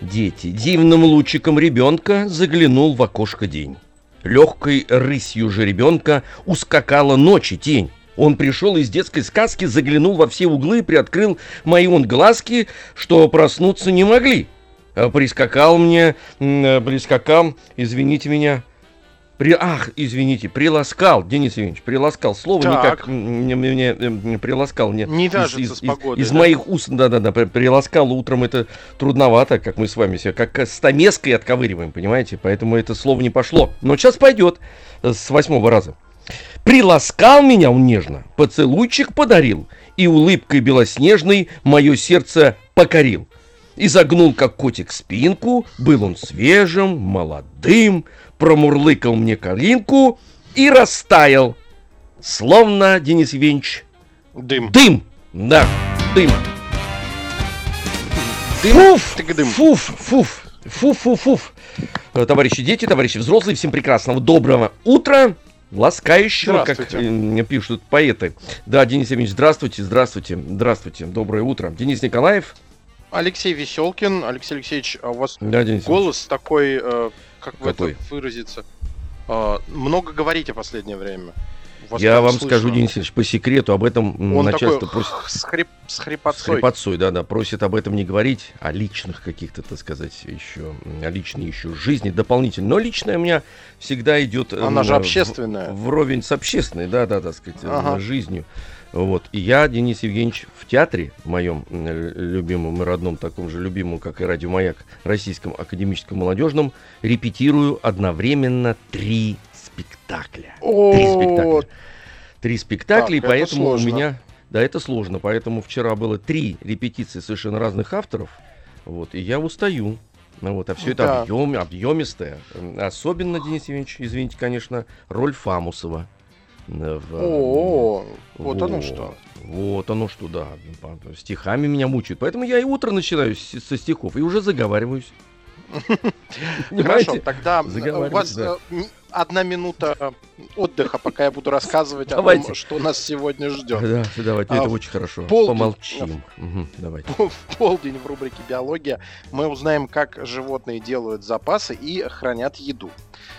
дети, дивным лучиком ребенка заглянул в окошко день. Легкой рысью же ребенка ускакала ночи тень. Он пришел из детской сказки, заглянул во все углы, приоткрыл мои он глазки, что проснуться не могли. А Прискакал мне, э, прискакал, извините меня, при, ах, извините, приласкал, Денис Евгеньевич, приласкал. Слово Так. никак мне, мне, м, приласкал. Не, Не из- из, из- погодой, Из да? моих уст, да-да-да, при- приласкал утром это трудновато, как мы с вами себя, как стамеской отковыриваем, понимаете? Поэтому это слово не пошло. Но сейчас пойдет э, с восьмого раза. Приласкал меня он нежно, поцелуйчик подарил, и улыбкой белоснежной мое сердце покорил. Изогнул, как котик, спинку, был он свежим, молодым, промурлыкал мне калинку и растаял, словно, Денис Евгеньевич, Дым. дым, да, дым. Фуф, тык-дым. фуф, фуф, фуф, фуф, фуф. Э, Товарищи дети, товарищи взрослые, всем прекрасного, доброго утра, ласкающего, как э, пишут поэты. Да, Денис Евгеньевич, здравствуйте, здравствуйте, здравствуйте, доброе утро. Денис Николаев. Алексей Веселкин. Алексей Алексеевич, а у вас Да, Денис голос такой, э, как Какой? это выразиться? А, много говорите в последнее время. Вас Я вам слышно. скажу, Денис Евгеньевич, по секрету об этом Он начальство такой просит. с, хрип, с С хрипотцой. хрипотцой, да, да, просит об этом не говорить, о личных каких-то, так сказать, еще, о личной еще жизни дополнительно. Но личное у меня всегда идет... э, Она же м, общественная. В, вровень с общественной, да, да, так сказать, э, Ага. жизнью. Вот. И я, Денис Евгеньевич, в театре моем м, э, любимом и родном, таком же любимом, как и Радио Маяк, Российском академическом молодежном, репетирую одновременно три спектакля. Три спектакля. Три спектакля, и Так, поэтому сложно. у меня... Да, это сложно, поэтому вчера было три репетиции совершенно разных авторов, вот, и я устаю. Ну вот, а все это Да. объем, объемистое. Особенно, Денис Евгеньевич, извините, конечно, роль Фамусова. Э, в, О, вот оно что. Вот оно что, да. Стихами меня мучают. Поэтому я и утро начинаю с- со стихов и уже заговариваюсь. Хорошо, тогда у Заговаривать, вас э, одна минута отдыха, пока я буду рассказывать о Давайте. том, что нас сегодня ждет. Да, давайте, А, это очень хорошо. полдень- Помолчим. Мгм, давайте. в полдень в рубрике «Биология» мы узнаем, как животные делают запасы и хранят еду.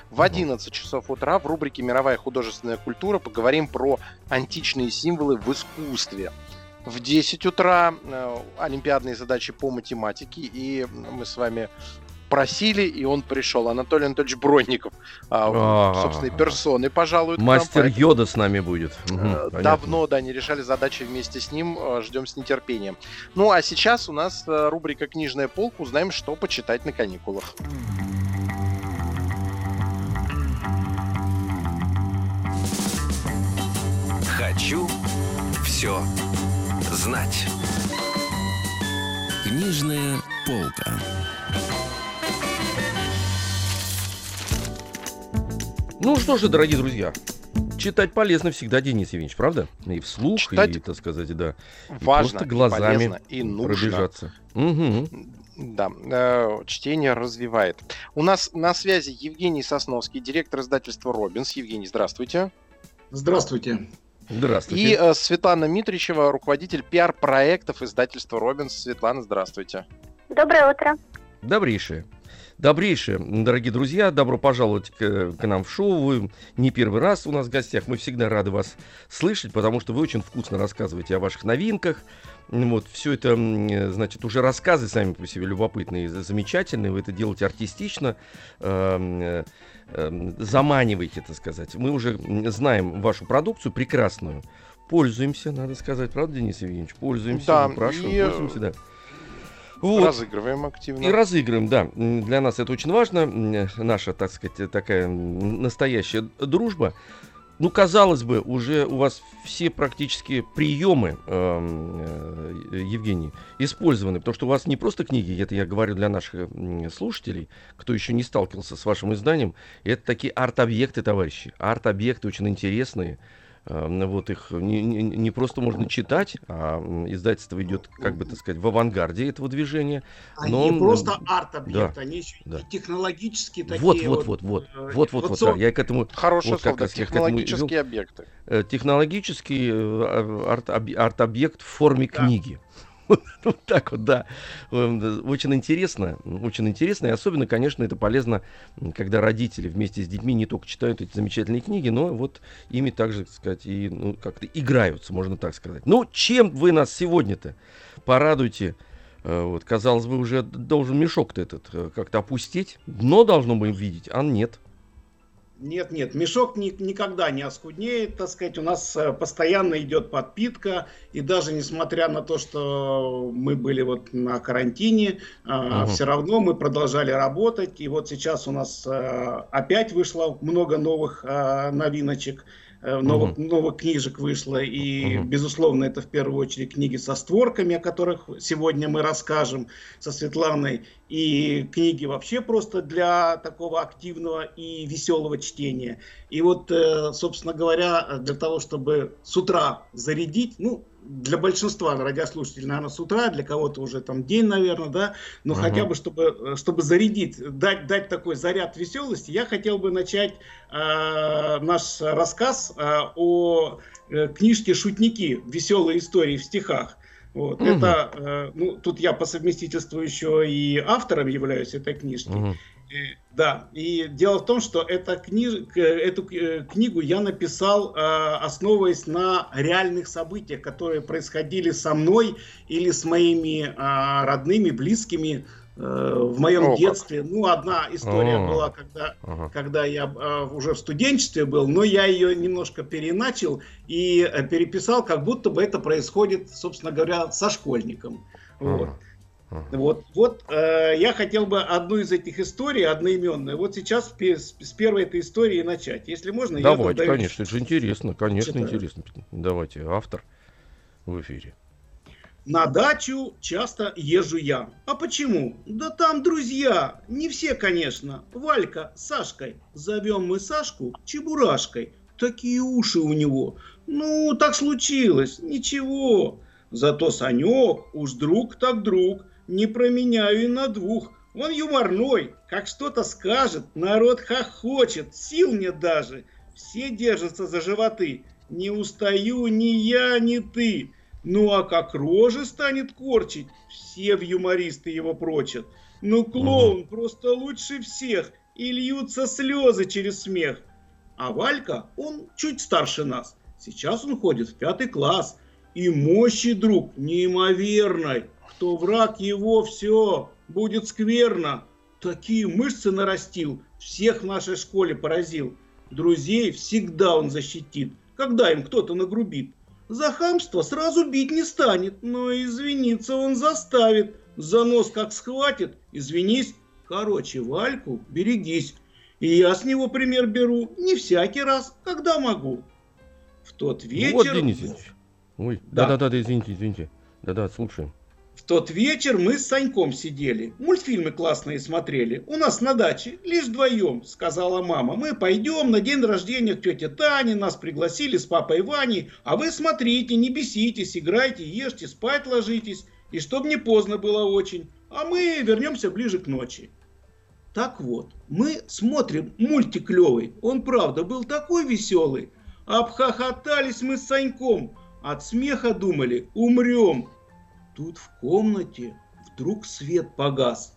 В 11 часов утра в рубрике «Мировая художественная культура» поговорим про античные символы в искусстве. В 10 утра э, олимпиадные задачи по математике, и мы с вами просили, и он пришел. Анатолий Анатольевич Бронников, а, А. собственной персоной, пожалуй. Мастер Йода с нами будет. Э, понятно. Давно, да, не решали задачи вместе с ним. э, Ждем с нетерпением. Ну, а сейчас у нас э, рубрика «Книжная полка». Узнаем, что почитать на каникулах. Хочу все знать. Книжная полка. Ну что же, дорогие друзья, читать полезно всегда, Денис Евгеньевич, правда? И вслух, Читать и, так сказать, да. И Важно, просто и глазами полезно, и нужно. пробежаться. Мгм. Да, э, чтение развивает. У нас на связи Евгений Сосновский, директор издательства «Робинс». Евгений, здравствуйте. Здравствуйте. Здравствуйте. И э, Светлана Митричева, руководитель пиар-проектов издательства «Робинс». Светлана, здравствуйте. Доброе утро. Добрейшее. Добрейшее, дорогие друзья, добро пожаловать к, к нам в шоу. Вы не первый раз у нас в гостях. Мы всегда рады вас слышать, потому что вы очень вкусно рассказываете о ваших новинках. Вот, все это, э, значит, уже рассказы сами по себе любопытные и за- замечательные. Вы это делаете артистично, эм, э, эм, заманиваете, так сказать. Мы уже знаем вашу продукцию прекрасную. Пользуемся, надо сказать, правда, Денис Евгеньевич? Пользуемся, Да, выпрашиваем, и, э, пользуемся, да. Вот. Разыгрываем активно. И разыгрываем, да. Для нас это очень важно. Наша, так сказать, такая настоящая дружба. ну, казалось бы, уже у вас все практически приемы, эм, э, Евгений, использованы, потому что у вас не просто книги, это я говорю для наших слушателей, кто еще не сталкивался с вашим изданием, это такие арт-объекты, товарищи, арт-объекты очень интересные, вот их не, не, не просто можно читать, а издательство идет, как бы так сказать, в авангарде этого движения. Они но, не просто арт-объект, да, они еще да. технологические такие. Вот, вот, вот, вот, вот, вот, вот, вот, да, я к этому. Хорошее вот, слово, как, технологические этому, объекты. Э, технологический э, арт-объект в форме да. книги. Вот так вот, да. Эм, очень интересно, очень интересно. И особенно, конечно, это полезно, когда родители вместе с детьми не только читают эти замечательные книги, но вот ими также, так сказать, и ну, как-то играются, можно так сказать. Ну, чем вы нас сегодня-то порадуйте? Э, вот, казалось бы, уже должен мешок-то этот э, как-то опустить. Дно должно быть видеть, а нет. Нет, нет, мешок ни, никогда не оскуднеет, так сказать, у нас э, постоянно идет подпитка, и даже несмотря на то, что мы были вот на карантине, угу. все равно мы продолжали работать, и вот сейчас у нас э, опять вышло много новых новиночек, Э, новых, угу. новых книжек вышло. И, угу. безусловно, это в первую очередь книги со створками, о которых сегодня мы расскажем со Светланой. И книги вообще просто для такого активного и веселого чтения. И вот, э, собственно говоря, для того, чтобы с утра зарядить, ну, для большинства радиослушателей, наверное, с утра, для кого-то уже там день, наверное, да, но uh-huh. хотя бы, чтобы, чтобы зарядить, дать, дать такой заряд веселости, я хотел бы начать э, наш рассказ э, о э, книжке «Шутники. Веселые истории в стихах». Вот. Угу. Это, э, ну, тут я по совместительству еще и автором являюсь этой книжки. Угу. Да, и дело в том, что эта книж... эту э, книгу я написал, э, основываясь на реальных событиях, которые происходили со мной или с моими а, родными, близкими э, в моем О, детстве. Как. Ну, одна история О, была, когда, ага. когда я уже в студенчестве был, но я ее немножко переначал и переписал, как будто бы это происходит, собственно говоря, со школьником. Ага. Вот. Вот, вот э, я хотел бы одну из этих историй, одноименную, вот сейчас с, с первой этой истории начать. Если можно, Давайте, я конечно, это же интересно, конечно, читаю. интересно. Давайте, автор в эфире. На дачу часто езжу я. А почему? Да там друзья. Не все, конечно. Валька с Сашкой. Зовем мы Сашку Чебурашкой. Такие уши у него. Ну, так случилось. Ничего. Зато Санек уж друг так друг не променяю и на двух. Он юморной, как что-то скажет, народ хохочет, сил нет даже. Все держатся за животы. Не устаю ни я, ни ты. Ну а как рожи станет корчить, все в юмористы его прочат. Ну клоун угу. просто лучше всех, и льются слезы через смех. А Валька, он чуть старше нас. Сейчас он ходит в пятый класс. И мощи, друг, неимоверной что враг его все будет скверно. Такие мышцы нарастил, всех в нашей школе поразил. Друзей всегда он защитит, когда им кто-то нагрубит. За хамство сразу бить не станет, но извиниться он заставит. За нос как схватит, извинись. Короче, Вальку берегись. И я с него пример беру не всякий раз, когда могу. В тот вечер... Вот, Денис Ой, да-да-да, извините, извините. Да-да, слушаем. Тот вечер мы с Саньком сидели, мультфильмы классные смотрели. У нас на даче лишь вдвоем, сказала мама. Мы пойдем на день рождения к тете Тане, нас пригласили с папой Ваней. А вы смотрите, не беситесь, играйте, ешьте, спать ложитесь. И чтоб не поздно было очень. А мы вернемся ближе к ночи. Так вот, мы смотрим мультик клевый. Он правда был такой веселый. Обхохотались мы с Саньком. От смеха думали, умрем. Тут в комнате вдруг свет погас,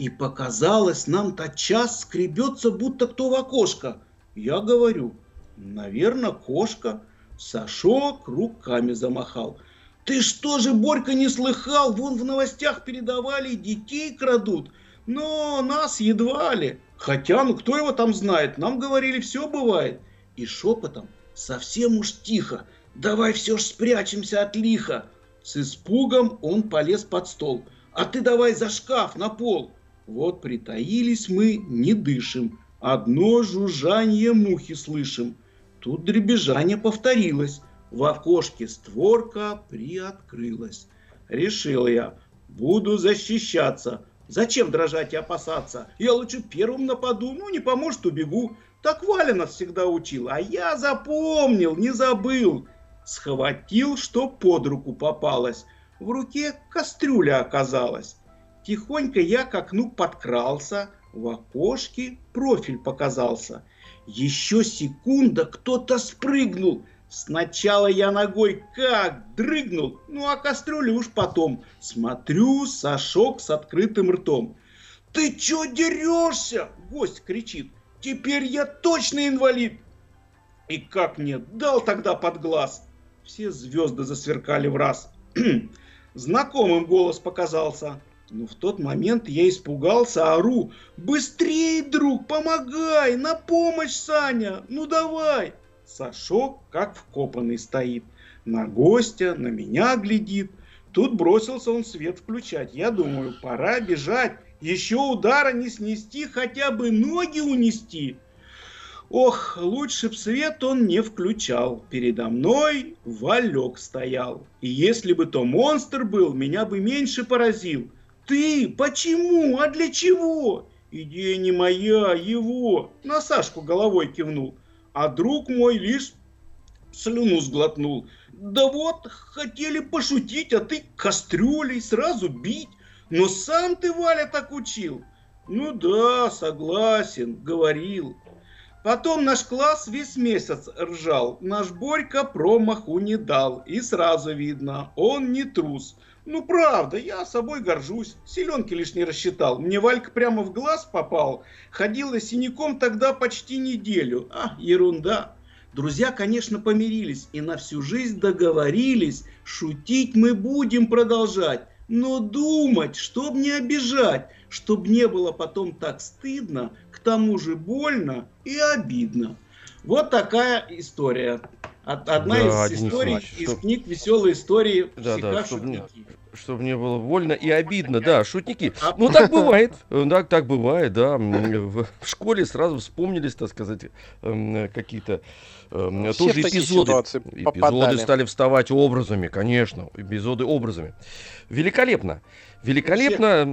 и показалось, нам тотчас скребется, будто кто в окошко. Я говорю, наверное, кошка. Сашок руками замахал. Ты что же, Борька, не слыхал? Вон в новостях передавали, детей крадут. Но нас едва ли. Хотя, ну кто его там знает? Нам говорили, все бывает. И шепотом, совсем уж тихо. Давай все ж спрячемся от лиха. С испугом он полез под стол. «А ты давай за шкаф, на пол!» Вот притаились мы, не дышим. Одно жужжание мухи слышим. Тут дребезжание повторилось. В окошке створка приоткрылась. Решил я, буду защищаться. Зачем дрожать и опасаться? Я лучше первым нападу, ну не поможет, убегу. Так Валя нас всегда учил, а я запомнил, не забыл. Схватил, что под руку попалось. В руке кастрюля оказалась. Тихонько я к окну подкрался, в окошке профиль показался. Еще секунда, кто-то спрыгнул. Сначала я ногой как дрыгнул, ну а кастрюлю уж потом. Смотрю, Сашок с открытым ртом. «Ты чё дерешься?» – гость кричит. «Теперь я точно инвалид!» И как мне дал тогда под глаз. Все звезды засверкали в раз. Знакомым голос показался. Но в тот момент я испугался, ору. «Быстрей, друг, помогай! На помощь, Саня! Ну давай!» Сашок как вкопанный стоит. На гостя, на меня глядит. Тут бросился он свет включать. Я думаю, пора бежать. Еще удара не снести, хотя бы ноги унести. Ох, лучше б свет он не включал. Передо мной Валек стоял. И если бы то монстр был, меня бы меньше поразил. Ты? Почему? А для чего? Идея не моя, его. На Сашку головой кивнул. А друг мой лишь слюну сглотнул. Да вот, хотели пошутить, а ты кастрюлей сразу бить. Но сам ты, Валя, так учил. Ну да, согласен, говорил. Потом наш класс весь месяц ржал. Наш Борька промаху не дал. И сразу видно, он не трус. Ну правда, я собой горжусь. Селенки лишь не рассчитал. Мне Валька прямо в глаз попал. Ходила синяком тогда почти неделю. А, ерунда. Друзья, конечно, помирились и на всю жизнь договорились. Шутить мы будем продолжать. Но думать, чтоб не обижать, чтоб не было потом так стыдно, к тому же больно и обидно. Вот такая история. Одна да, из историй, Ильич, из чтоб... книг «Веселые истории» да, да, чтобы не, чтобы не было больно и обидно, да, шутники. А ну, так бывает, так, так бывает, да. В, школе сразу вспомнились, так сказать, эм, какие-то э, тоже эпизоды. Эпизоды стали вставать образами, конечно, эпизоды образами. Великолепно, великолепно,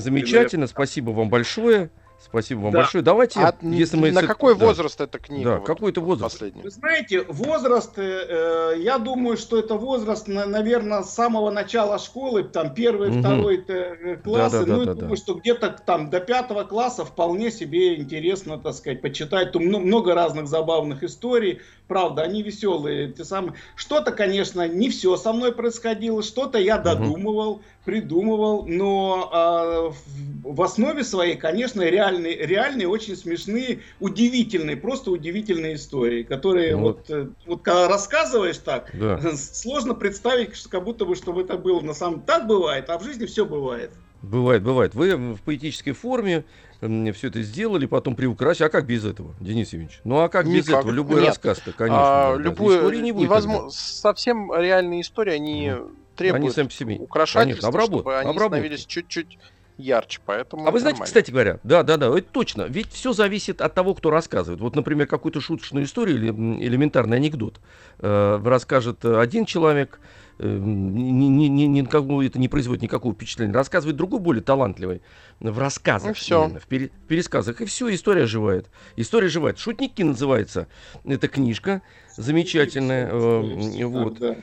замечательно, спасибо вам большое. Спасибо вам да. большое. Давайте, а если мы... На какой да. возраст эта книга? Да, вот, какой-то возраст. Последний. Вы знаете, возраст, э, э, я думаю, что это возраст, на, наверное, с самого начала школы, там, первый, угу. второй э, классы. Да, да, ну, да, да, думаю, да. что где-то там до пятого класса вполне себе интересно, так сказать, почитать. Тут много разных забавных историй. Правда, они веселые. Те самые... Что-то, конечно, не все со мной происходило, что-то я додумывал, угу. Придумывал, но э, в основе своей, конечно, реальные, реальные, очень смешные, удивительные, просто удивительные истории, которые ну, вот, э, вот когда рассказываешь так, да. сложно представить, что как будто бы, чтобы это было на самом Так бывает, а в жизни все бывает. Бывает, бывает. Вы в поэтической форме все это сделали, потом приукрасили. А как без этого, Денис Евгеньевич? Ну а как без этого? Любой рассказ-то, конечно. А, да, любую, не будет невозможно, совсем реальные истории, они mm. Требуют они украшательства, конечно, обработ, чтобы они обработ. становились чуть-чуть ярче, поэтому. А вы знаете, кстати говоря, да, да, да, это точно. Ведь все зависит от того, кто рассказывает. Вот, например, какую-то шуточную историю или элементарный анекдот э, расскажет один человек, э, ни, ни, ни, никакого, это не производит никакого впечатления. Рассказывает другой, более талантливый в рассказах, и все. Именно, в, пере, в пересказах. И все, история живает. История живает. Шутники называется. Это книжка замечательная. Э, вот. Да.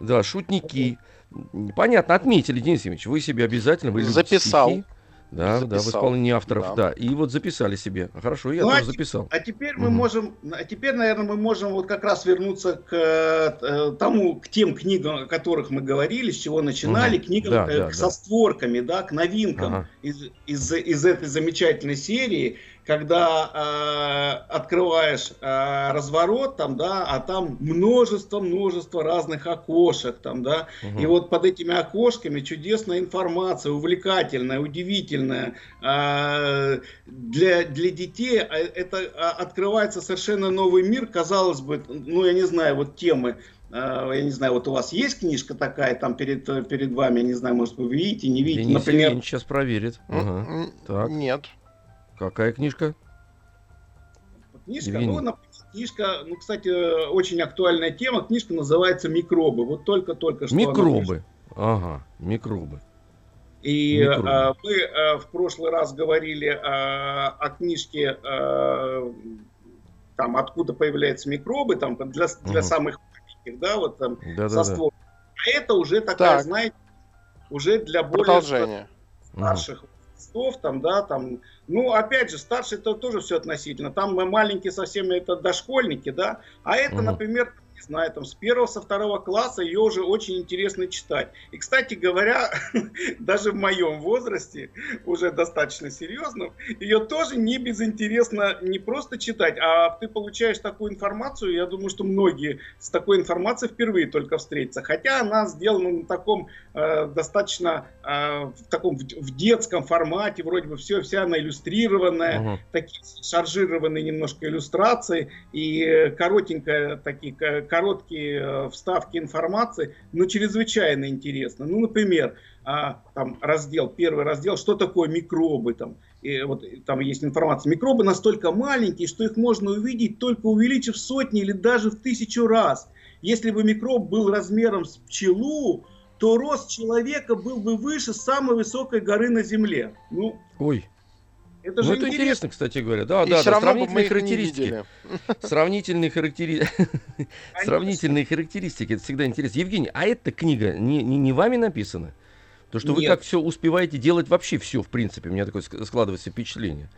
да, шутники. Понятно, отметили, Денис Евгеньевич, вы себе обязательно... Вы Записал. Стихи. Да, записал. да, в исполнении авторов, да. да. И вот записали себе. Хорошо, я ну, тоже а записал. А теперь мы угу. можем, а теперь, наверное, мы можем вот как раз вернуться к э, тому, к тем книгам, о которых мы говорили, с чего начинали, угу. книгам да, э, да, со да. створками, да, к новинкам ага. из, из, из этой замечательной серии когда э, открываешь э, разворот, там, да, а там множество-множество разных окошек, там, да, угу. и вот под этими окошками чудесная информация, увлекательная, удивительная. Э, для, для детей а, это открывается совершенно новый мир, казалось бы, ну, я не знаю, вот темы, я не знаю, вот у вас есть книжка такая там перед, перед вами, я не знаю, может, вы видите, не видите, Денис например... сейчас проверит. Ага. Так. Нет. Какая книжка? Книжка, ну, например, книжка, ну, кстати, очень актуальная тема. Книжка называется «Микробы». Вот только-только что. Микробы. Ага, микробы. И э, мы э, в прошлый раз говорили э, о книжке э, там откуда появляются микробы, там для, для угу. самых маленьких, да, вот там да, со да, да. А это уже такая, так. знаете, уже для более старших угу. возрастов, там, да, там, ну, опять же, старшие это тоже все относительно. Там мы маленькие совсем это дошкольники, да, а это, угу. например, знаю, там с первого, со второго класса ее уже очень интересно читать. И, кстати говоря, даже в моем возрасте, уже достаточно серьезном, ее тоже не безинтересно не просто читать, а ты получаешь такую информацию, я думаю, что многие с такой информацией впервые только встретятся. Хотя она сделана на таком э, достаточно э, в таком в, в детском формате, вроде бы все, вся она иллюстрированная, uh-huh. такие шаржированные немножко иллюстрации и коротенькая такие короткие э, вставки информации, но чрезвычайно интересно. Ну, например, а, там раздел, первый раздел, что такое микробы, там, и вот там есть информация. Микробы настолько маленькие, что их можно увидеть только увеличив сотни или даже в тысячу раз. Если бы микроб был размером с пчелу, то рост человека был бы выше самой высокой горы на Земле. Ну, Ой. Это ну, же это интересно. интересно, кстати говоря. Да, и да, да. Сравнительные характеристики. Сравнительные характеристики. Сравнительные характеристики. Это всегда интересно. Евгений, а эта книга не, не, не вами написана? То, что Нет. вы как все успеваете делать вообще все, в принципе, у меня такое складывается впечатление.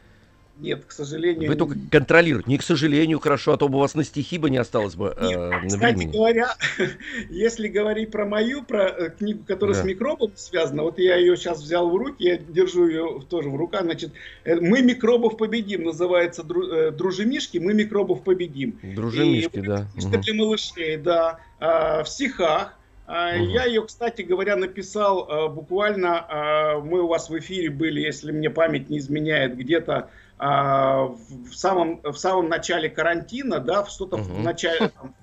Нет, к сожалению. Вы только контролируете. Не к сожалению, хорошо, а то бы у вас на стихи бы не осталось бы э, Нет, кстати времени. говоря, если говорить про мою, про э, книгу, которая да. с микробом связана, вот я ее сейчас взял в руки, я держу ее тоже в руках, значит, э, «Мы микробов победим» называется э, «Дружемишки», «Мы микробов победим». Дружемишки, И, да. Книжка угу. для малышей, да, а, в стихах. Угу. Я ее, кстати говоря, написал буквально, мы у вас в эфире были, если мне память не изменяет, где-то а, в самом в самом начале карантина, да, что-то угу. в начале там,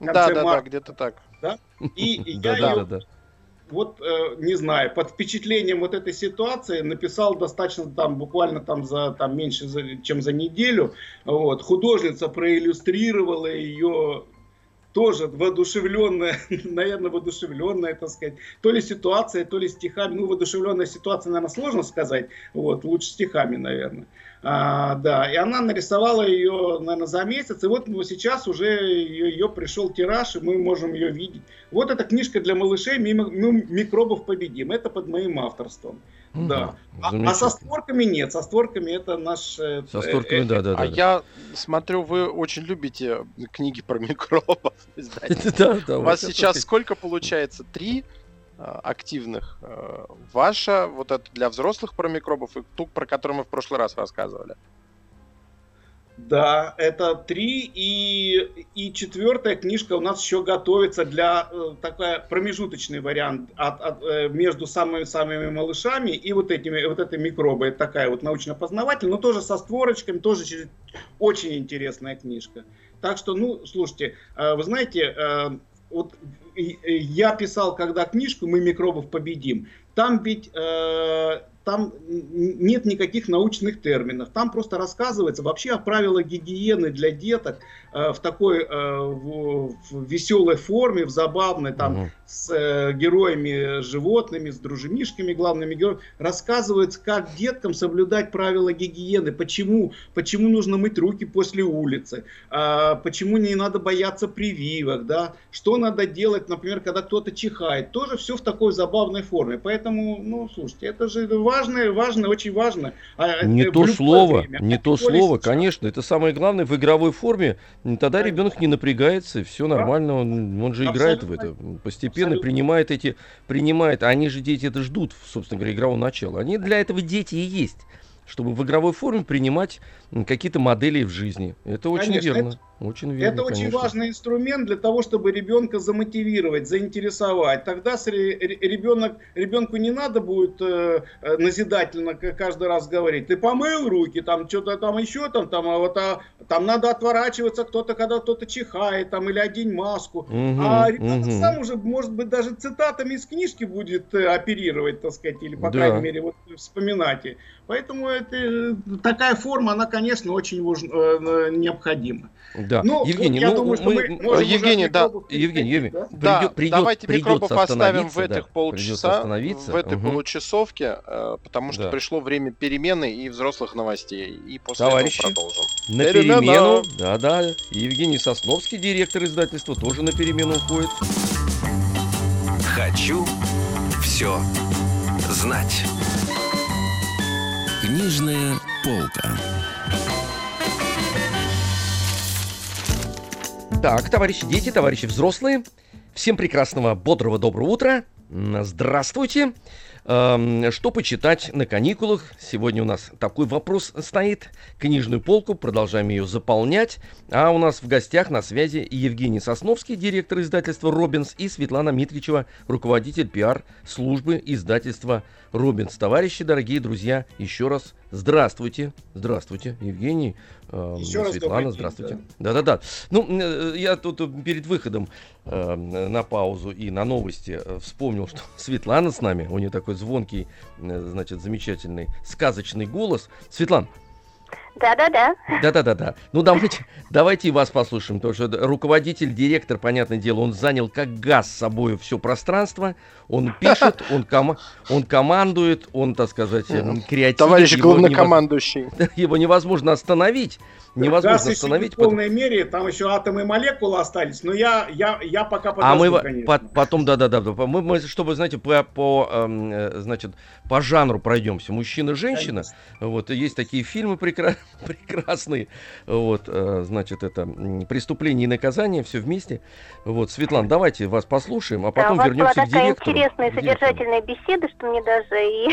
в да, да, марта, да, где-то так, да, и я ее вот э, не знаю, под впечатлением вот этой ситуации написал достаточно там буквально там за там меньше чем за неделю, вот художница проиллюстрировала ее тоже воодушевленная, наверное, воодушевленная, так сказать, то ли ситуация, то ли стихами. Ну, воодушевленная ситуация, наверное, сложно сказать. Вот, лучше стихами, наверное. А, да, и она нарисовала ее, наверное, за месяц. И вот сейчас уже ее, ее пришел тираж, и мы можем ее видеть. Вот эта книжка для малышей «Мимо, «Микробов победим». Это под моим авторством. Угу, да. А, а со створками нет. Со створками это наш... Э, со створками, да, да, да. А я смотрю, вы очень любите книги про микробов. Да, да. У вас сейчас сколько получается? Три активных. А, ваша, вот это для взрослых про микробов и ту, про которую мы в прошлый раз рассказывали. Да, это три. И, и четвертая книжка у нас еще готовится для э, такой промежуточный вариант от, от, э, между самыми-самыми малышами и вот этими вот этой микробой. Это такая вот научно-познавательная, но тоже со створочками, тоже очень интересная книжка. Так что, ну, слушайте, э, вы знаете, э, вот я писал когда книжку «Мы микробов победим», там ведь э, там нет никаких научных терминов. Там просто рассказывается вообще о правилах гигиены для деток э, в такой э, в, в веселой форме, в забавной, там, угу. С э, героями животными, с дружинишками главными героями. Рассказывается, как деткам соблюдать правила гигиены, почему, почему нужно мыть руки после улицы, э, почему не надо бояться прививок, да, что надо делать, например, когда кто-то чихает. Тоже все в такой забавной форме. Поэтому, ну, слушайте, это же важно важно, очень важно. А, не то слово, время. не то слово, сейчас. конечно, это самое главное в игровой форме. Тогда да. ребенок не напрягается, все нормально, он, он же Абсолютно. играет в это, постепенно Абсолютно. принимает эти, принимает. Они же дети это ждут, собственно говоря, игрового начала. Они для этого дети и есть чтобы в игровой форме принимать какие-то модели в жизни. Это очень конечно, верно. Это, очень верно. Это конечно. очень важный инструмент для того, чтобы ребенка замотивировать, заинтересовать. Тогда ребенок, ребенку не надо будет э, э, назидательно каждый раз говорить, ты помыл руки, там что-то там еще, там, там, а вот, а, там надо отворачиваться, кто-то, когда кто-то чихает, там, или одень маску. Угу, а ребенок угу. сам уже, может быть, даже цитатами из книжки будет э, оперировать, так сказать, или, по да. крайней мере, вот, вспоминать. Поэтому это, такая форма, она, конечно, очень э, необходима. Да. Ну, Евгений, я ну, думаю, что мы- мы можем Евгений, да. Евгений, Евгений, да? Да, придет, придет, давайте микробы придется поставим в этих да, полчаса, остановиться. в этой Мгм. получасовке, э, потому что Да. пришло время перемены и взрослых новостей. И после Товарищи, этого продолжим. На Перемена. перемену, да-да, Евгений Сосновский, директор издательства, тоже на перемену уходит. Хочу все знать. Книжная полка. Так, товарищи дети, товарищи взрослые, всем прекрасного, бодрого, доброго утра. Здравствуйте. Эм, Что почитать на каникулах? Сегодня у нас такой вопрос стоит. Книжную полку, продолжаем ее заполнять. А у нас в гостях на связи Евгений Сосновский, директор издательства «Робинс», и Светлана Митричева, руководитель пиар-службы издательства «Робинс». Товарищи, дорогие друзья, еще раз здравствуйте. Здравствуйте, Евгений. раз добрый Светлана, день, здравствуйте. Да-да-да. Ну, э, я тут э, перед выходом э, на паузу и на новости э, вспомнил, что Светлана с нами. У нее такой звонкий, э, значит, замечательный, сказочный голос. Светлан, Да-да-да. да-да-да-да. Ну, давайте, давайте и вас послушаем, потому что руководитель, директор, понятное дело, он занял как газ с собой все пространство. Он пишет, он, кома- он командует, он, так сказать, эм, креативит. Товарищ его главнокомандующий. Его невозможно остановить. Невозможно Газ еще не остановить. в полной мере, там еще атомы и молекулы остались, но я, я, я пока А мы подожду, во- конечно. по- потом, да, да, да, да, мы, мы, чтобы, знаете, по, по, эм, э, значит, по жанру пройдемся. Мужчина, женщина. Вот и есть такие фильмы прекра- прекрасные. Вот, э, значит, это преступление и наказание, все вместе. Вот, Светлана, давайте вас послушаем, а Да, у потом вас была вернемся к такая директору. интересная, К директору. содержательная беседа, что мне даже и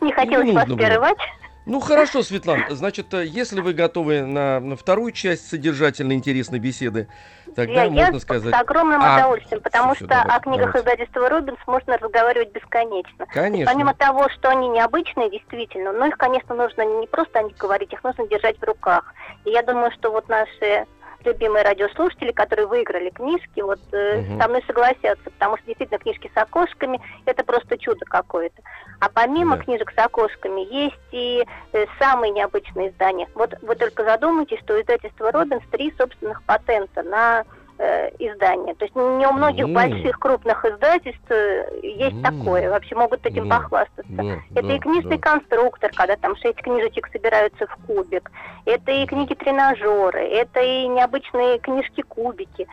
не хотелось вас прерывать. Ну хорошо, Светлана, значит, э, если вы готовы на, на вторую часть содержательной интересной беседы, тогда я, можно я сказать. с огромным А, удовольствием, потому всё, что давайте, о книгах давайте. издательства Робинс можно разговаривать бесконечно. Конечно. Помимо того, что они необычные, действительно, но их, конечно, нужно не просто о них говорить, их нужно держать в руках. И я думаю, что вот наши любимые радиослушатели, которые выиграли книжки, вот э, Мгм. со мной согласятся, потому что действительно книжки с окошками это просто чудо какое-то. А помимо Да. книжек с окошками есть и э, самые необычные издания. Вот вы только задумайтесь, что у издательства Робинс три собственных патента на издания. То есть не у многих М. больших крупных издательств э, есть М. такое, вообще могут этим Да. похвастаться. Да, Это да, и книжный да. конструктор, когда там шесть книжечек собираются в кубик. Это и книги-тренажеры, это и необычные книжки-кубики.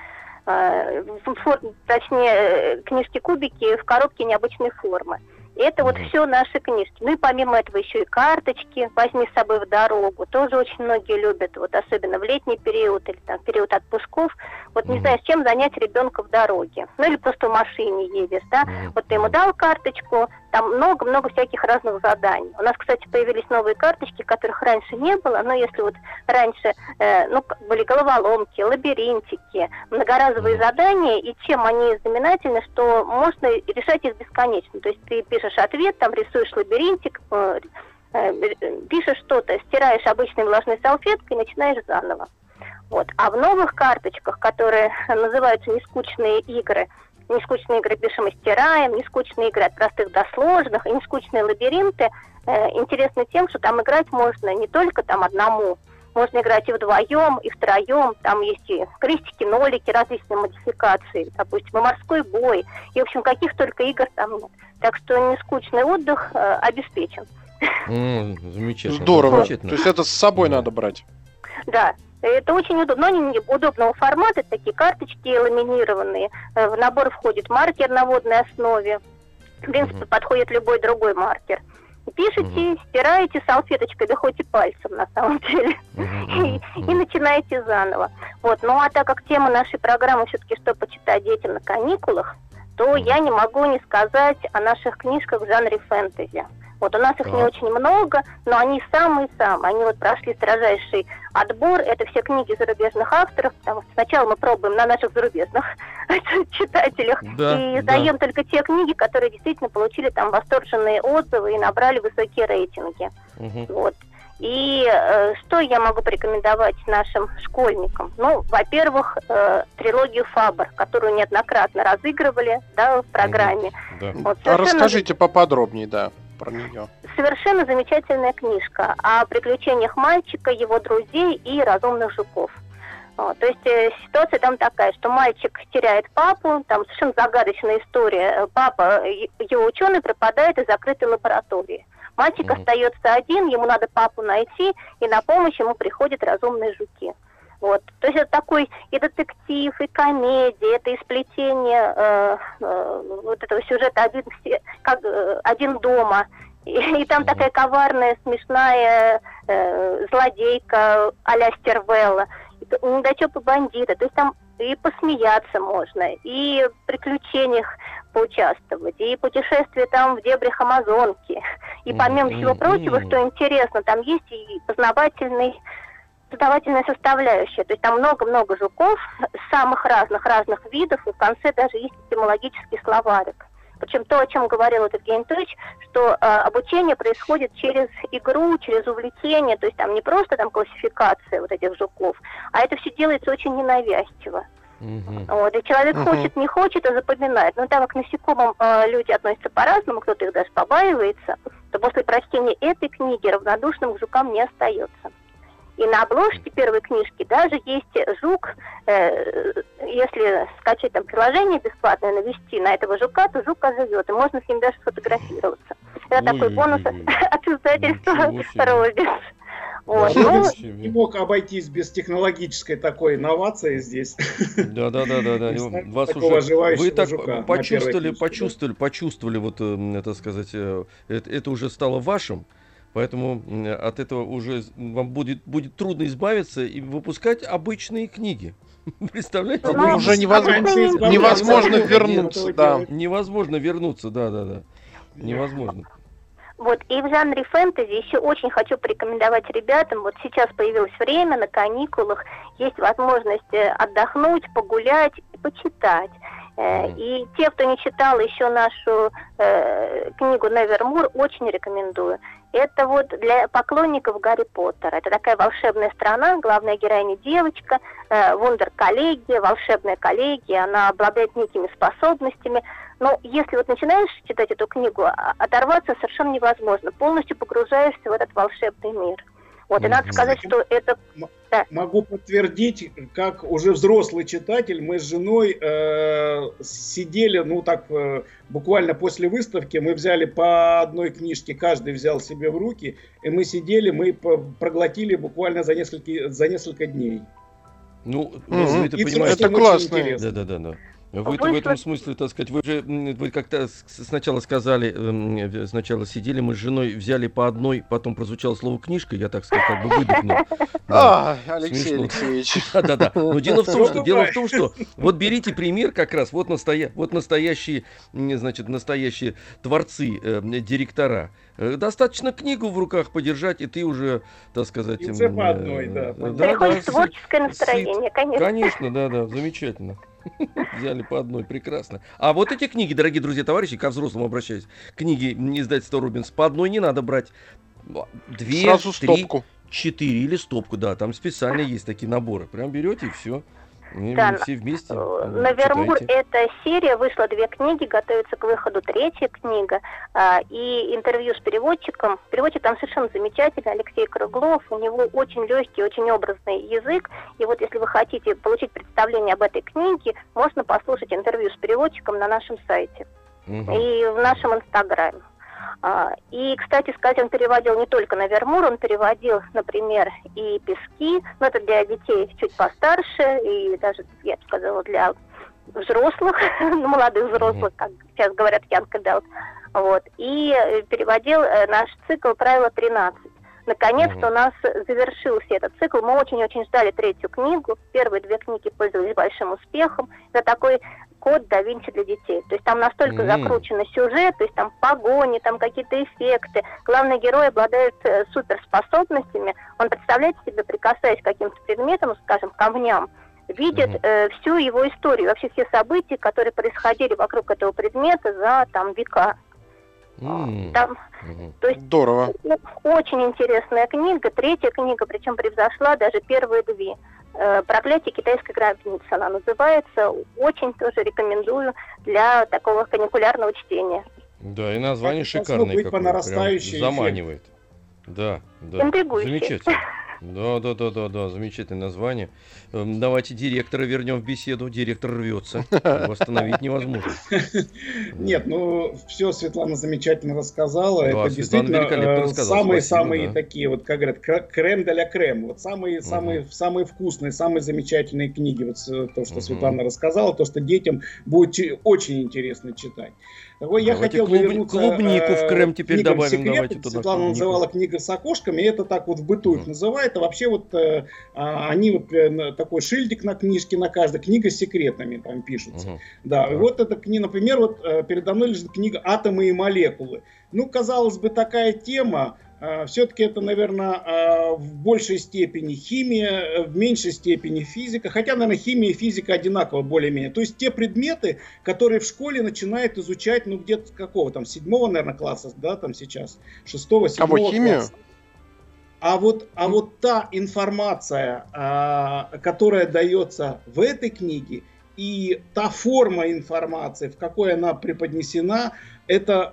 Э, фор- Точнее, э, книжки-кубики в коробке необычной формы. Это вот все наши книжки. Ну и помимо этого еще и карточки возьми с собой в дорогу. Тоже очень многие любят, вот особенно в летний период или там период отпусков. Вот не с чем занять ребенка в дороге. Ну или просто в машине едешь, да? Вот ты ему дал карточку, там много-много всяких разных заданий. У нас, кстати, появились новые карточки, которых раньше не было, но если вот раньше э, ну, были головоломки, лабиринтики, многоразовые задания, и чем они знаменательны, что можно решать их бесконечно. То есть ты пишешь ответ, там рисуешь лабиринтик, э, э, пишешь что-то, стираешь обычной влажной салфеткой и начинаешь заново. Вот. А в новых карточках, которые называются «Нескучные игры», нескучные игры пишем и стираем, нескучные игры от простых до сложных, и нескучные лабиринты э, интересны тем, что там играть можно не только там одному, можно играть и вдвоем, и втроем, там есть и крестики, нолики, различные модификации, допустим, и морской бой, и, в общем, каких только игр там нет. Так что нескучный отдых э, обеспечен. М, Замечательно. Здорово. замечательно. То есть это с собой надо брать. Да, это очень удобно. Но они удобного формата, такие карточки ламинированные. Э, В набор входит маркер на водной основе. В принципе, Мгм. подходит любой другой маркер. Пишите, стираете салфеточкой, да хоть и пальцем на самом деле, и, и начинаете заново. Вот. Ну а так как тема нашей программы все-таки что почитать детям на каникулах, то я не могу не сказать о наших книжках в жанре фэнтези. Вот у нас их не Так. очень много, но они самые-самые. Они вот прошли строжайший отбор. Это все книги зарубежных авторов, потому что сначала мы пробуем на наших зарубежных читателях Да, и да. даем только те книги, которые действительно получили там восторженные отзывы и набрали высокие рейтинги. Мгм. Вот. И э, что я могу порекомендовать нашим школьникам? Ну, во-первых, э, трилогию Фабр, которую неоднократно разыгрывали да, в программе. Да. Вот, А совершенно расскажите поподробнее, да, про нее. Совершенно замечательная книжка о приключениях мальчика, его друзей и разумных жуков. Вот, то есть э, ситуация там такая, что мальчик теряет папу, там совершенно загадочная история. Э, Папа, э, его ученый, пропадает из закрытой лаборатории. Мальчик Мгм. остается один, ему надо папу найти, и на помощь ему приходят разумные жуки. Вот. То есть это такой и детектив, и комедия, это и сплетение э, э, вот этого сюжета один, как, э, один дома. И, и там такая коварная, смешная э, злодейка а-ля Стервелла, недотепы бандиты. То есть там и посмеяться можно, и в приключениях поучаствовать, и путешествие там в дебрях Амазонки. И помимо всего прочего, что интересно, там есть и познавательный познавательная составляющая. То есть там много-много жуков самых разных-разных видов, и в конце даже есть этимологический словарик. Причем то, о чем говорил этот Гейнточ, что э, обучение происходит через игру, через увлечение, то есть там не просто там классификация вот этих жуков, а это все делается очень ненавязчиво. Мгм. Вот, и человек Мгм. хочет, не хочет, а запоминает. Но так как к насекомым э, люди относятся по-разному, кто-то их даже побаивается, то после прочтения этой книги равнодушным к жукам не остается. И на обложке первой книжки даже есть жук, э, если скачать там приложение бесплатное, навести на этого жука, то жук оживет, и можно с ним даже сфотографироваться. Это такой бонус от, издательства. Робис. Вот. Ну. Не мог обойтись без технологической такой инновации здесь. Да, да, да, да, да. Вас уже вы так жука почувствовали, почувствовали, почувствовали, вот э, это сказать, э, это, это уже стало вашим, поэтому от этого уже вам будет будет трудно избавиться и выпускать обычные книги. Представляете? Ну, Уже невозможно, невозможно вернуться, да. Невозможно вернуться, да, да, да. Невозможно. Вот, и в жанре фэнтези еще очень хочу порекомендовать ребятам, вот сейчас появилось время на каникулах, есть возможность э, отдохнуть, погулять и почитать. Э. И те, кто не читал еще нашу э, книгу Невермур, очень рекомендую. Это вот для поклонников Гарри Поттера. Это такая волшебная страна, главная героиня девочка, э, вундер-коллегия, волшебная коллегия, она обладает некими способностями. Но если вот начинаешь читать эту книгу, а- оторваться совершенно невозможно. Полностью погружаешься в этот волшебный мир. Вот, и надо сказать, что это Могу подтвердить, как уже взрослый читатель, мы с женой э, сидели, ну так, э, буквально после выставки, мы взяли по одной книжке, каждый взял себе в руки, и мы сидели, мы проглотили буквально за несколько, за несколько дней. Ну, вы это И понимаете. Это классно. Да, да, да, да. Вы Вышло- в этом смысле, так сказать, вы же вы как-то сначала сказали, эм, э, сначала сидели, мы с женой взяли по одной, потом прозвучало слово книжка, я так сказать, как бы выдохнул. А, Алексей. Алексеевич. Да, да, да. Но дело в том, что дело в том, что вот берите пример как раз, вот, настоя... вот настоящие, значит, настоящие творцы, э, директора. Э, Достаточно книгу в руках подержать, и ты уже, так сказать... И уже м, по одной, э, да, понятно. приходит да, творческое настроение, конечно. Конечно, да, да, замечательно. Взяли по одной, прекрасно. А вот эти книги, дорогие друзья, товарищи, ко взрослым обращаюсь, книги издательства Рубинс, по одной не надо брать. Две, Сразу три, стопку. четыре или стопку, да, там специально есть такие наборы. Прям берете и все. Да, все вместе. Навермур это серия, вышло две книги, готовится к выходу третья книга. а, И интервью с переводчиком. Переводчик там совершенно замечательный, Алексей Круглов. У него очень легкий, очень образный язык. И вот если вы хотите получить представление об этой книге, можно послушать интервью с переводчиком на нашем сайте Мгм. и в нашем инстаграме. А, И, кстати сказать, он переводил не только на Вермур, он переводил, например, и пески, но это для детей чуть постарше, и даже, я бы сказала, для взрослых, ну, молодых взрослых, как сейчас говорят, young adult. Вот. И э, переводил э, наш цикл «Правило 13». Наконец-то у нас завершился этот цикл. Мы очень-очень ждали третью книгу. Первые две книги пользовались большим успехом. Это такой код да Винчи для детей. То есть там настолько М. закрученный сюжет, то есть там погони, там какие-то эффекты. Главный герой обладает э, суперспособностями. Он представляет себе, прикасаясь к каким-то предметам, скажем, камням, видит э, всю его историю, вообще все события, которые происходили вокруг этого предмета за там века. М, Там то есть Здорово. очень интересная книга, третья книга, причем превзошла даже первые две. Э, «Проклятие китайской гробницы» она называется. Очень тоже рекомендую для такого каникулярного чтения. Да, и название должно шикарное по какое, прям заманивает. Да, да. Интригующе. Замечательно. Да, да, да, да, да, замечательное название. Эм, давайте директора вернем в беседу. Директор рвется. Восстановить невозможно. Нет, ну все Светлана замечательно рассказала. Это действительно э, самые-самые такие, вот как говорят, крем для крем. Вот самые, самые, самые вкусные, самые замечательные книги. Вот с- то, что. Светлана рассказала, то, что детям будет очень интересно читать. Вот, я хотел бы вернуться, клубнику в э, крем теперь добавим, туда Светлана называла книга с окошками, это так вот в быту их называют. А вообще вот э, а, они вот э, такой шильдик на книжке на каждой, книга с секретами там пишется. Мгм. Да, Так. вот эта книга, например, вот э, передо мной лежит книга «Атомы и молекулы». Ну, казалось бы, такая тема, все-таки это, наверное, в большей степени химия, э, в меньшей степени физика, хотя, наверное, химия и физика одинаково более-менее. То есть те предметы, которые в школе начинают изучать, ну, где-то какого там, седьмого, наверное, класса, да, там сейчас, шестого, седьмого Кого, химию? класса. А вот, а вот та информация, а, которая дается в этой книге, и та форма информации, в какой она преподнесена, это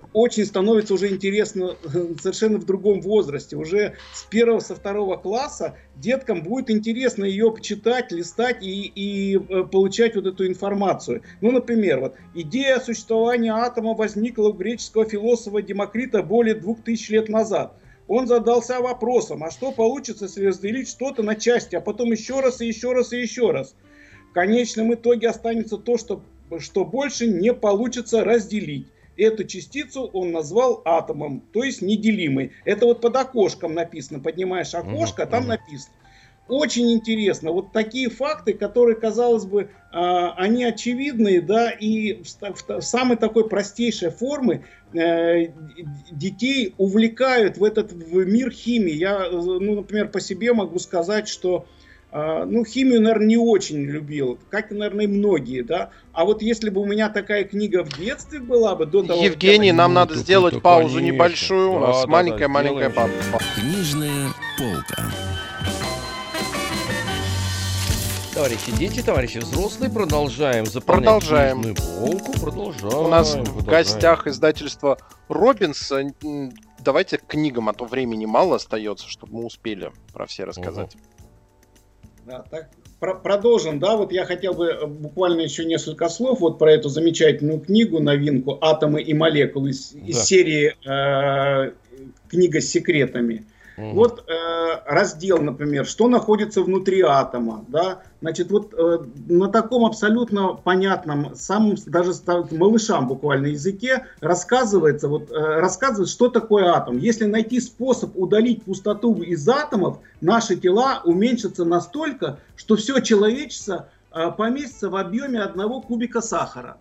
э, очень становится уже интересно совершенно в другом возрасте. Уже с первого, со второго класса деткам будет интересно ее почитать, листать и, и э, получать вот эту информацию. Ну, например, вот идея существования атома возникла у греческого философа Демокрита более двух тысяч лет назад. Он задался вопросом, а что получится, если разделить что-то на части, а потом еще раз и еще раз и еще раз. В конечном итоге останется то, что, что больше не получится разделить. Эту частицу он назвал атомом, то есть неделимой. Это вот под окошком написано. Поднимаешь окошко, Мгм, там написано. Очень интересно. Вот такие факты, которые, казалось бы, а, они очевидные, да, и в, самой такой простейшей формы э, детей увлекают в этот в мир химии. Я, ну, например, по себе могу сказать, что а, ну, химию, наверное, не очень любил, как, наверное, и многие, да. А вот если бы у меня такая книга в детстве была бы, до того... Евгений, нам Ну, надо так сделать это, паузу конечно. небольшую. У нас да, да, маленькая-маленькая сделаем. пауза. Книжная полка. Товарищи дети, товарищи взрослые, продолжаем заполнять Продолжаем. полку. Продолжаем. У нас в продолжаем. гостях издательство Робинс. Давайте к книгам, а то времени мало остается, чтобы мы успели про все рассказать. Да, так, про- продолжим, да, вот я хотел бы э, буквально еще несколько слов вот про эту замечательную книгу, новинку «Атомы и молекулы» из, из Да. серии э, «Книга с секретами». Мгм. Вот э, раздел, например, что находится внутри атома, да, значит, вот э, на таком абсолютно понятном, самым даже малышам буквально языке рассказывается, вот, э, рассказывает, что такое атом. Если найти способ удалить пустоту из атомов, наши тела уменьшатся настолько, что все человечество э, поместится в объеме одного кубика сахара.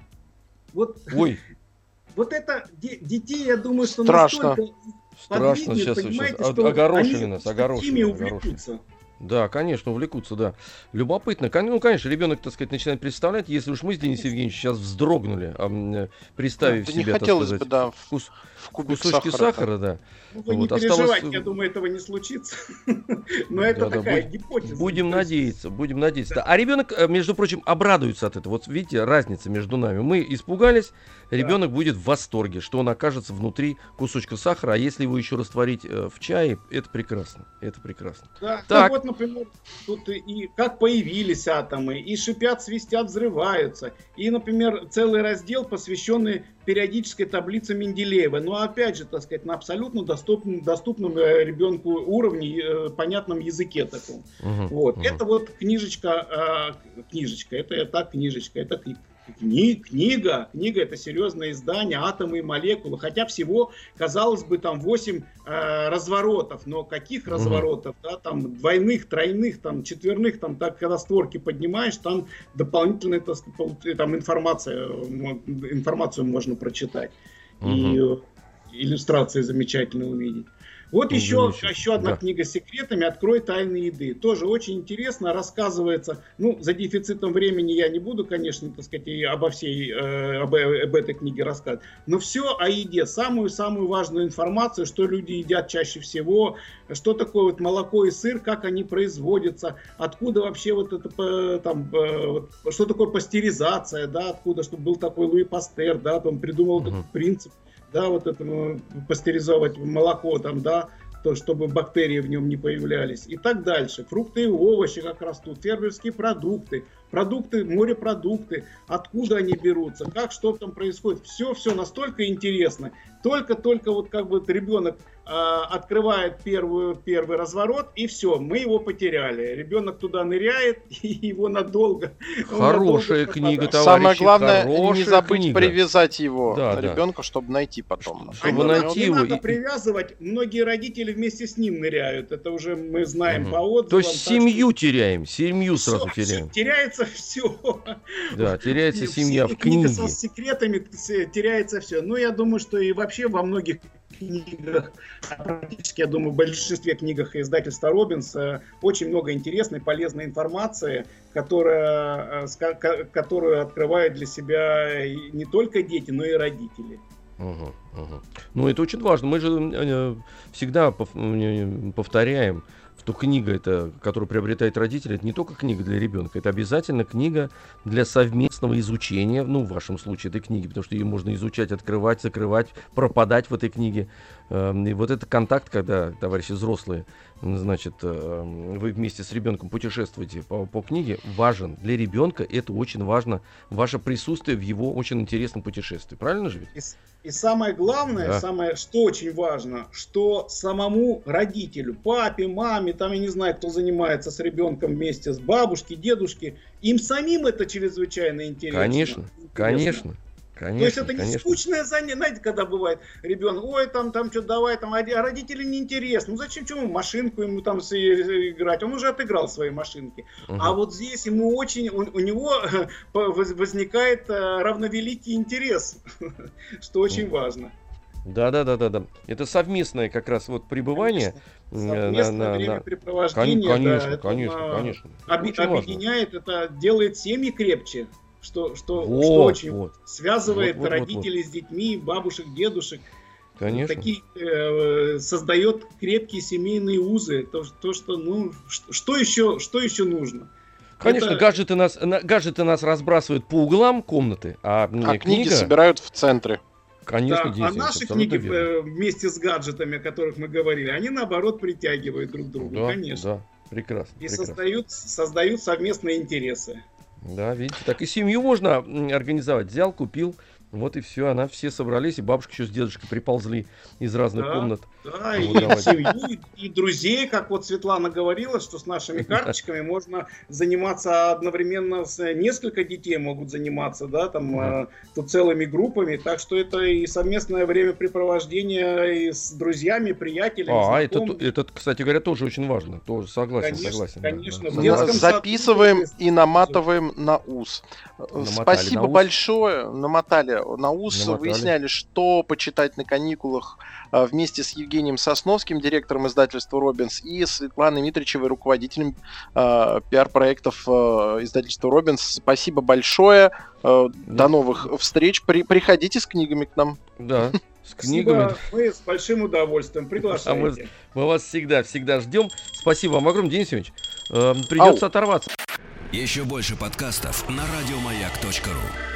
Вот, Ой, вот это де- детей, я думаю, что Страшно. настолько страшно подвигнет, сейчас. сейчас. что Огорошили они нас, огорошили. огорошили. Да, конечно, увлекутся, да. Любопытно. Ну, конечно, ребенок, так сказать, начинает представлять, если уж мы с Денисом Евгеньевичем сейчас вздрогнули, э, представив Да себе, не так хотелось сказать, бы, да, вкус, в кубик кусочки сахара. сахара, да. Ну, вы Вот, не осталось- переживайте, я думаю, этого не случится. Но это Да-да, такая будь- гипотеза. Будем надеяться, будем надеяться. Да. А ребенок, э, между прочим, обрадуется от этого. Вот видите, разница между нами. Мы испугались, ребенок будет в восторге, что он окажется внутри кусочка сахара, а если его еще растворить э, в чае, это прекрасно. Это прекрасно. Да, Так. Ну, вот, например, тут и- как появились атомы, и шипят, свистят, взрываются. И, например, целый раздел, посвященный периодической таблице Менделеева. Но опять же, так сказать, на абсолютно доступном, доступном э, ребенку уровне, э, понятном языке таком. Мгм, Вот. мгм. Это вот книжечка, книжечка, это так книжечка, это кни- кни- книга, книга это серьезное издание, атомы и молекулы, хотя всего, казалось бы, там 8 э, разворотов, но каких разворотов, да, там двойных, тройных, там четверных, там так, когда створки поднимаешь, там дополнительная, так там информация, информацию можно прочитать. И Мгм. э, иллюстрации замечательно увидеть. Вот Ну, еще, еще одна да. книга с секретами «Открой тайны еды». Тоже очень интересно рассказывается. Ну, за дефицитом времени я не буду, конечно, так сказать, и обо всей, э, об, об этой книге рассказывать. Но все о еде. Самую-самую важную информацию, что люди едят чаще всего, что такое вот молоко и сыр, как они производятся, откуда вообще вот это, там, э, вот, что такое пастеризация, да, откуда, чтобы был такой Луи Пастер, да, он придумал Мгм. этот принцип да, вот это ну, пастеризовать молоко там, да, то, чтобы бактерии в нем не появлялись и так дальше. Фрукты и овощи как растут, фермерские продукты, продукты, морепродукты, откуда они берутся, как что там происходит. Все, все настолько интересно. Только-только вот как бы ребенок а, открывает первую, первый разворот, и все, мы его потеряли. Ребенок туда ныряет, и его надолго. Хорошая надолго книга, товарищи. Самое главное, не забыть книга. привязать его да, ребенка, да. чтобы найти потом. Чтобы а найти не его. надо привязывать, многие родители вместе с ним ныряют. Это уже мы знаем угу. по отзывам. То есть семью что... теряем, семью все, сразу теряем. Теряется все. Да, теряется семья в книге. Со секретами теряется все. Ну, я думаю, что и вообще во многих книгах, практически, я думаю, в большинстве книгах издательства Робинс очень много интересной, полезной информации, которая, э, которую открывают для себя не только дети, но и родители. Угу, угу. Ну, это очень важно. Мы же э, всегда э, повторяем, что книга, это, которую приобретает родитель, это не только книга для ребенка, это обязательно книга для совместного изучения, ну, в вашем случае, этой книги, потому что ее можно изучать, открывать, закрывать, пропадать в этой книге. Эм, и вот этот контакт, когда товарищи взрослые, значит, эм, вы вместе с ребенком путешествуете по, по книге, важен. Для ребенка это очень важно, ваше присутствие в его очень интересном путешествии. Правильно же ведь? И, и самое главное, да. самое, что очень важно, что самому родителю, папе, маме, там, я не знаю, кто занимается с ребенком вместе с бабушки, дедушки, им самим это чрезвычайно интересно. Конечно, интересно. конечно. Конечно, То есть это конечно. не скучное занятие, знаете, когда бывает ребенок, ой, там, там что давай, там, а родители неинтересно. Ну зачем чему машинку ему там играть? Он уже отыграл свои машинки. Угу. А вот здесь ему очень, у, у него возникает э, равновеликий интерес, что очень важно. Да, да, да, да, да. Это совместное как раз вот пребывание. Совместное на, на, времяпрепровождение. Конечно, да, конечно, это, конечно. Оби- объединяет, важно. это делает семьи крепче что, что, вот, что очень вот. связывает вот, вот, родителей вот, вот. с детьми, бабушек, дедушек. Конечно. Такие, э, создает крепкие семейные узы. То, то что, ну, что еще, что еще нужно? Конечно, это... гаджеты, нас, гаджеты нас разбрасывают по углам комнаты, а, а книга... книги собирают в центре. Конечно, да, а наши книги верно. Э, вместе с гаджетами, о которых мы говорили, они наоборот притягивают друг друга, да, конечно. Да, прекрасно. И прекрасно. Создают, создают совместные интересы. Да, видите, так и семью можно организовать. Взял, купил, вот и все, она все собрались, и бабушка еще с дедушкой приползли из разных да, комнат. Да, и семью, и, друзьей, как вот Светлана говорила, что с нашими карточками можно заниматься одновременно, с несколько детей могут заниматься, да, там, да. Э, целыми группами, так что это и совместное времяпрепровождение и с друзьями, приятелями. А, это, это, кстати говоря, тоже очень важно, тоже согласен, конечно, согласен. Конечно, да, да. Записываем и наматываем на ус. Намотали Спасибо на ус. большое, намотали на ус Намотали. выясняли, что почитать на каникулах а, вместе с Евгением Сосновским, директором издательства «Робинс», и Светланой Митричевой, руководителем э, пиар-проектов э, издательства «Робинс». Спасибо большое. Э, да. До новых встреч. При, приходите с книгами к нам. Да, с книгами. Спасибо. Мы с большим удовольствием приглашаем. А мы, мы вас всегда, всегда ждем. Спасибо вам огромное, Денис Евгеньевич. Э, придется Ау. оторваться. Еще больше подкастов на радиомаяк.ру